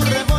su.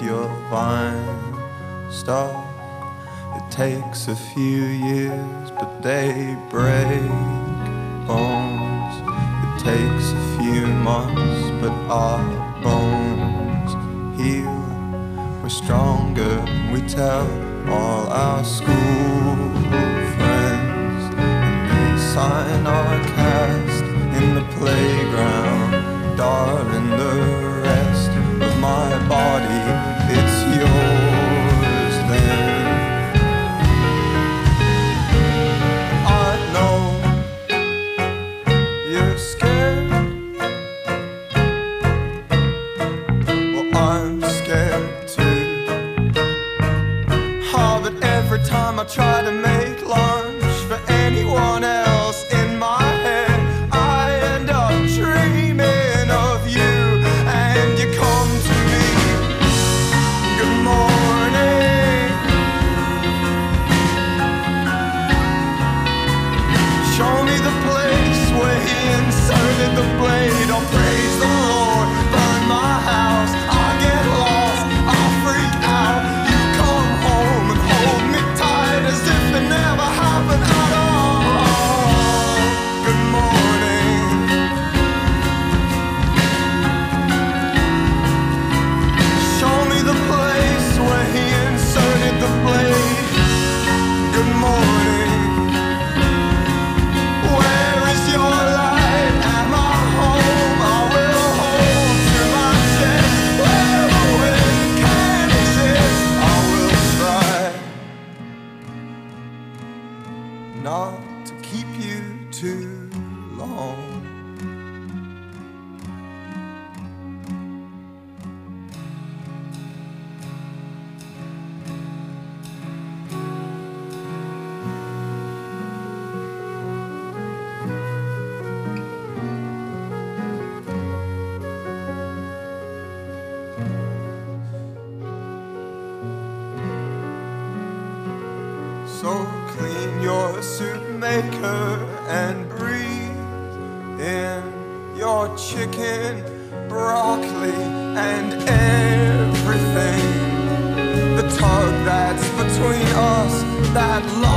your vine stock. It takes a few years, but they You're scared. a soup maker and breathe in your chicken, broccoli, and everything. The tug that's between us, that love.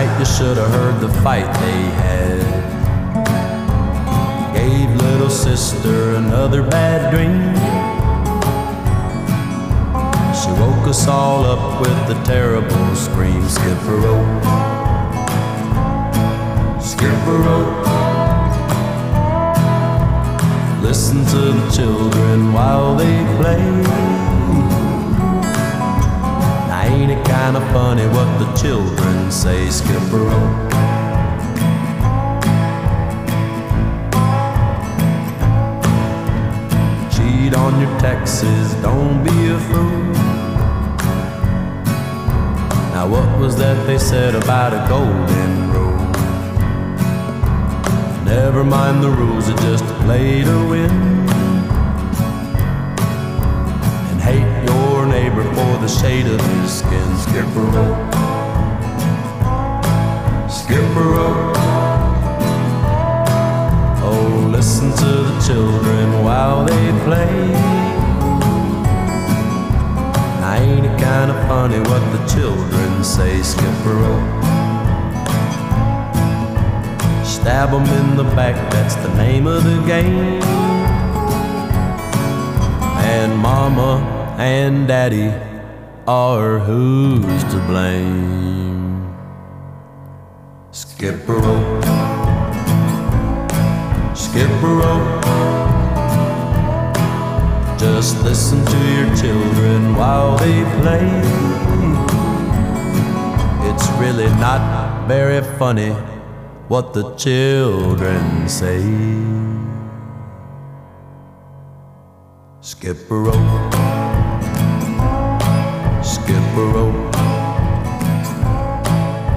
Night you should have heard the fight they had. Gave little sister another bad dream. She woke us all up with a terrible scream. Skip a rope, skip a rope. Listen to the children while they play. Ain't it kinda funny what the children say? Skip a. Cheat on your taxes, don't be a fool. Now, what was that they said about a golden rule? Never mind the rules, it just a play to win. And hate your neighbor for the shade of his skin. Skip a. Skip a rope. Oh, listen to the children while they play. Ain't it kinda funny what the children say? Skip a rope. Stab 'em in the back, that's the name of the game. And mama and daddy are who's to blame. Skip a rope, skip a rope. Just listen to your children while they play. It's really not very funny what the children say. Skip a rope, skip a rope,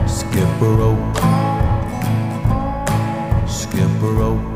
skip a rope, a rope.